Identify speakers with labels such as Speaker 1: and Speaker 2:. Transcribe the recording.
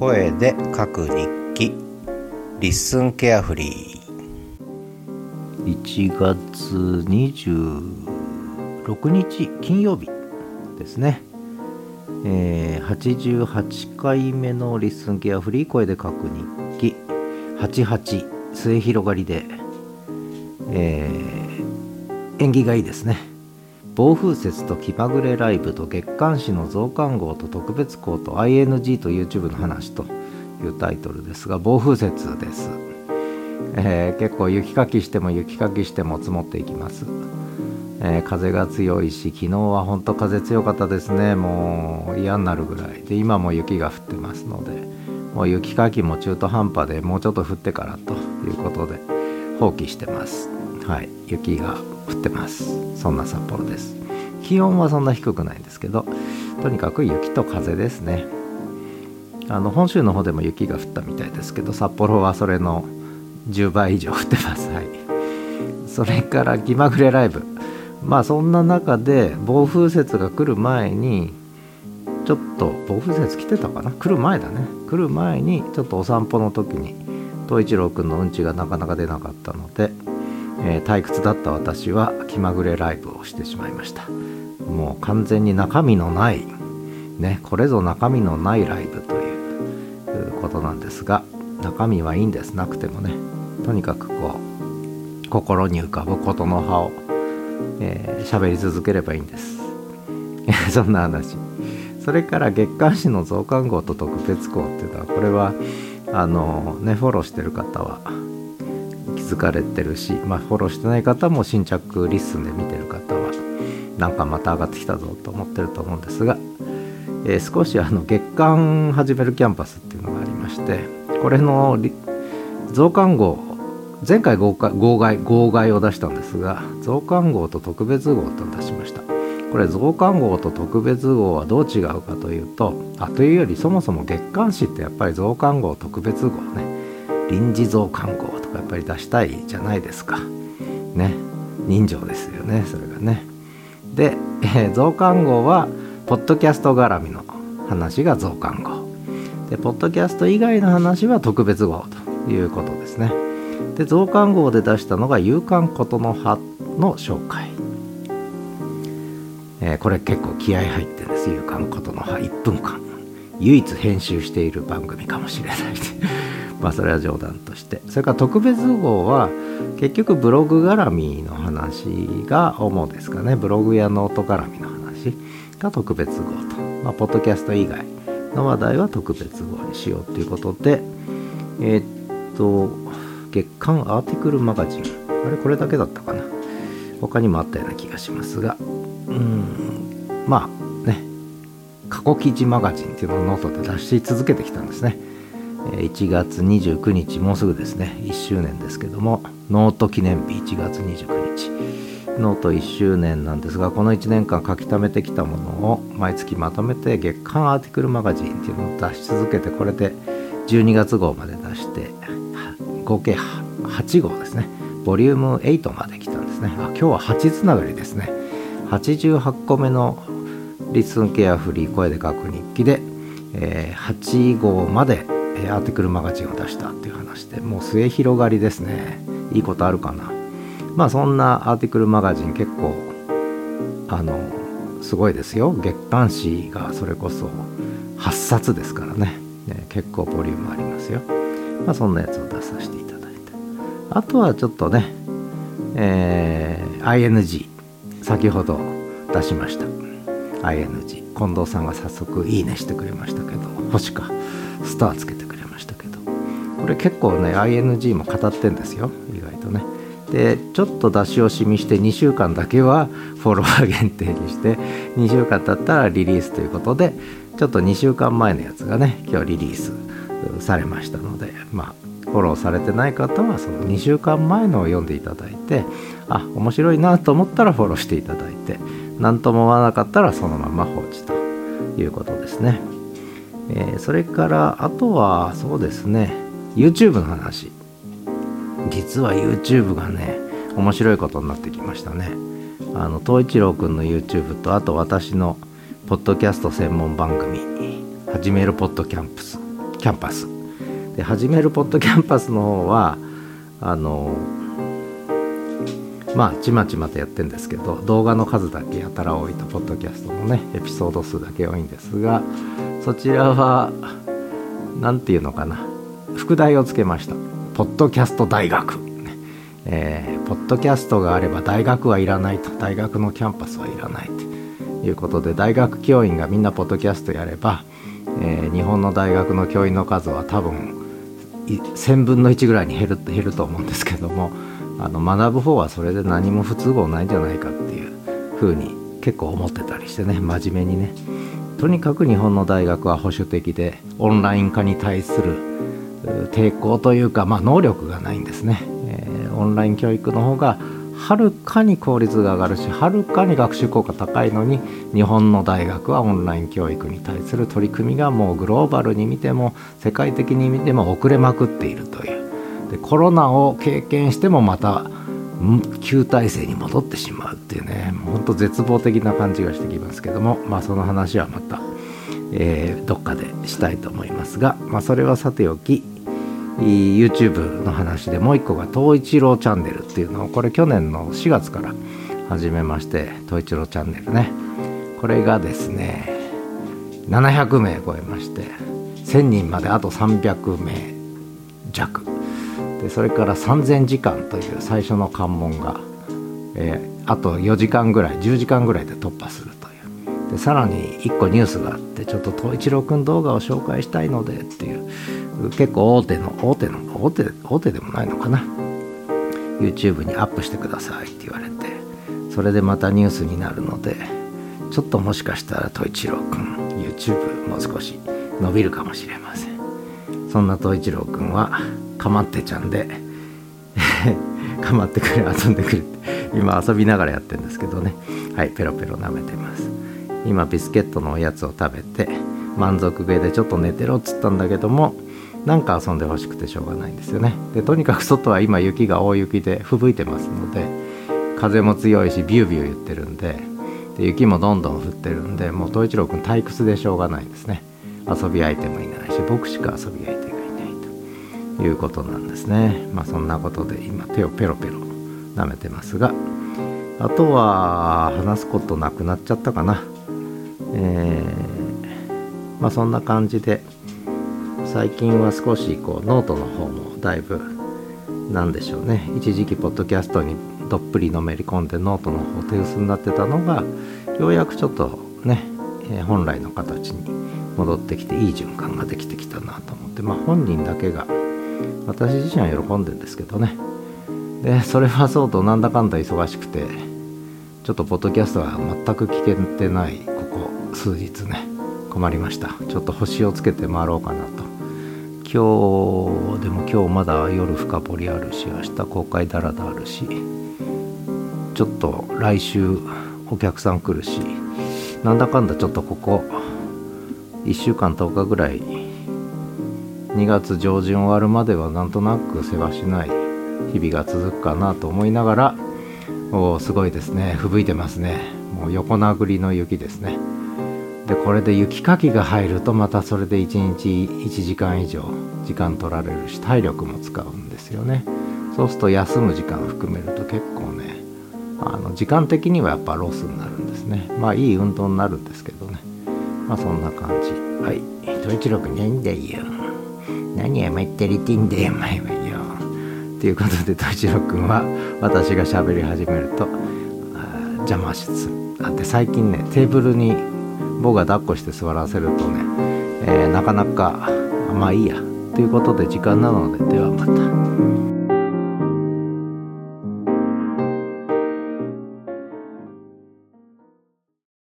Speaker 1: 声で書く日記。 LISTEN
Speaker 2: carefree 1月26日金曜日ですね、えー、88回目の LISTEN carefree 声で書く日記。88末広がりで、えー、縁起がいいですね。暴風雪と気まぐれライブと月刊誌の増刊号と特別号と ING と YouTube の話というタイトルですが暴風雪です、えー、結構雪かきしても雪かきしても積もっていきます、えー、風が強いし昨日は本当風強かったですね。もう嫌になるぐらい。で今も雪が降ってますのでもう雪かきも中途半端でもうちょっと降ってからということで放棄してます。はい雪が降ってます。そんな札幌です。気温はそんな低くないんですけどとにかく雪と風ですね。あの本州の方でも雪が降ったみたいですけど札幌はそれの10倍以上降ってます。はい。それから気まぐれライブ。まあそんな中で暴風雪が来る前にちょっと暴風雪来てたかな？来る前だね。来る前にちょっとお散歩の時に東一郎くんのうんちがなかなか出なかったのでえー、退屈だった私は気まぐれライブをしてしまいました。もう完全に中身のないねこれぞ中身のないライブということなんですが中身はいいんです。なくてもねとにかくこう心に浮かぶことの葉を喋、えー、り続ければいいんです。そんな話。それから月刊誌の増刊号と特別号っていうのはこれはあのねフォローしてる方は気づかれてるし、まあ、フォローしてない方も新着 LISTEN で見てる方はなんかまた上がってきたぞと思ってると思うんですが、えー、少しあの月間始めるキャンパスっていうのがありましてこれの増刊号前回号外号外を出したんですが増刊号と特別号と出しました。これ増刊号と特別号はどう違うかというとあというよりそもそも月刊誌ってやっぱり増刊号特別号ね臨時増刊号かやっぱり出したいじゃないですか。ね。人情ですよねそれがね。で、えー、増刊号はポッドキャスト絡みの話が増刊号。でポッドキャスト以外の話は特別号ということですね。で増刊号で出したのが「夕刊ことの葉」の紹介、えー、これ結構気合い入ってるんです「夕刊ことの葉」1分間。唯一編集している番組かもしれない。まあそれは冗談として。それから特別号は結局ブログ絡みの話が主ですかね。ブログやノート絡みの話が特別号と、まあ、ポッドキャスト以外の話題は特別号にしようということで。えー、っと月刊アーティクルマガジン。あれこれだけだったかな。他にもあったような気がしますが。うん。まあね。過去記事マガジンっていうのをノートで出し続けてきたんですね。1月29日もうすぐですね1周年ですけどもノート記念日1月29日。ノート1周年なんですがこの1年間書き溜めてきたものを毎月まとめて月刊アーティクルマガジンっていうのを出し続けてこれで12月号まで出して合計8号ですね。ボリューム8まで来たんですね。あ今日は8つながりですね。88個目のリスンケアフリー声で書く日記で、えー、8号までーティクルマガジンを出したっていう話でもう末広がりですね。いいことあるかな。まあそんなアーティクルマガジン結構あのすごいですよ。月刊誌がそれこそ8冊ですからね。ね結構ボリュームありますよ。まあそんなやつを出させていただいてあとはちょっとねえー、ING 先ほど出しました。ING 近藤さんが早速いいねしてくれましたけど星か。スターつけてくれこれ結構ね ING も語ってんですよ意外とねでちょっと出し惜しみして2週間だけはフォロワー限定にして2週間経ったらリリースということでちょっと2週間前のやつがね今日リリースされましたのでまあフォローされてない方はその2週間前のを読んでいただいてあ面白いなと思ったらフォローしていただいて何とも思わなかったらそのまま放置ということですね。えー、それからあとはそうですね YouTube の話。実は YouTube がね面白いことになってきましたね。あの東一郎くんの YouTube とあと私のポッドキャスト専門番組「始めるポッドキャンプス」キャンパス。で始めるポッドキャンパスの方はあのまあちまちまとやってるんですけど動画の数だけやたら多いとポッドキャストのねエピソード数だけ多いんですがそちらは何て言うのかな。副題をつけました。ポッドキャスト大学、えー、ポッドキャストがあれば大学はいらないと。大学のキャンパスはいらないということで大学教員がみんなポッドキャストやれば、えー、日本の大学の教員の数は多分1000分の1ぐらいに減る減ると思うんですけどもあの学ぶ方はそれで何も不都合ないんじゃないかっていうふうに結構思ってたりしてね真面目にね。とにかく日本の大学は保守的でオンライン化に対する抵抗というか、まあ、能力がないんですね、えー、オンライン教育の方がはるかに効率が上がるしはるかに学習効果高いのに日本の大学はオンライン教育に対する取り組みがもうグローバルに見ても世界的に見ても遅れまくっているという。でコロナを経験してもまた旧体制に戻ってしまうっていうねほんと絶望的な感じがしてきますけどもまあその話はまた、えー、どっかでしたいと思いますが、まあ、それはさておき YouTube の話でもう一個が東一郎チャンネルっていうのをこれ去年の4月から始めまして東一郎チャンネルね。これがですね700名超えまして1000人まであと300名弱。でそれから3000時間という最初の関門が、えー、あと4時間ぐらい10時間ぐらいで突破するという。でさらに1個ニュースがあってちょっと東一郎くん動画を紹介したいのでっていう結構大手の大手の大手大手でもないのかな。YouTube にアップしてくださいって言われてそれでまたニュースになるのでちょっともしかしたら戸一郎くん YouTube もう少し伸びるかもしれません。そんな戸一郎くんはかまってちゃんで かまってくれ遊んでくれって今遊びながらやってるんですけどね。はいペロペロ舐めてます。今ビスケットのおやつを食べて満足げでちょっと寝てろっつったんだけどもなんか遊んでほしくてしょうがないんですよね。でとにかく外は今雪が大雪で吹雪いてますので風も強いしビュービュー言ってるんでで雪もどんどん降ってるんでもう東一郎君退屈でしょうがないですね。遊び相手もいないし僕しか遊び相手がいないということなんですね。まあそんなことで今手をペロペロ舐めてますが。あとは話すことなくなっちゃったかな。えー、まあそんな感じで最近は少しこうノートの方もだいぶなんでしょうね。一時期ポッドキャストにどっぷりのめり込んでノートの方手薄になってたのがようやくちょっとね、えー、本来の形に戻ってきていい循環ができてきたなと思ってまあ本人だけが私自身は喜んでんですけどね。でそれはそうとなんだかんだ忙しくてちょっとポッドキャストは全く聞けてないここ数日ね困りました。ちょっと星をつけて回ろうかなと。今日でも今日まだ夜深掘りあるし明日公開だらだあるしちょっと来週お客さん来るしなんだかんだちょっとここ1週間10日ぐらい2月上旬終わるまではなんとなく世話しない日々が続くかなと思いながらおすごいですね。吹雪いてますね。もう横殴りの雪ですね。でこれで雪かきが入るとまたそれで1日1時間以上時間取られるし体力も使うんですよね。そうすると休む時間含めると結構ねあの時間的にはやっぱロスになるんですね。まあいい運動になるんですけどね。まあそんな感じ。はい。統一郎君なんだよ。何甘ったりてんだよお前はよ。ということで統一郎君は私が喋り始めると邪魔しつつ。あって最近ねテーブルに僕が抱っこして座らせるとね、えー、なかなかまあいいやということで時間なのでではまた。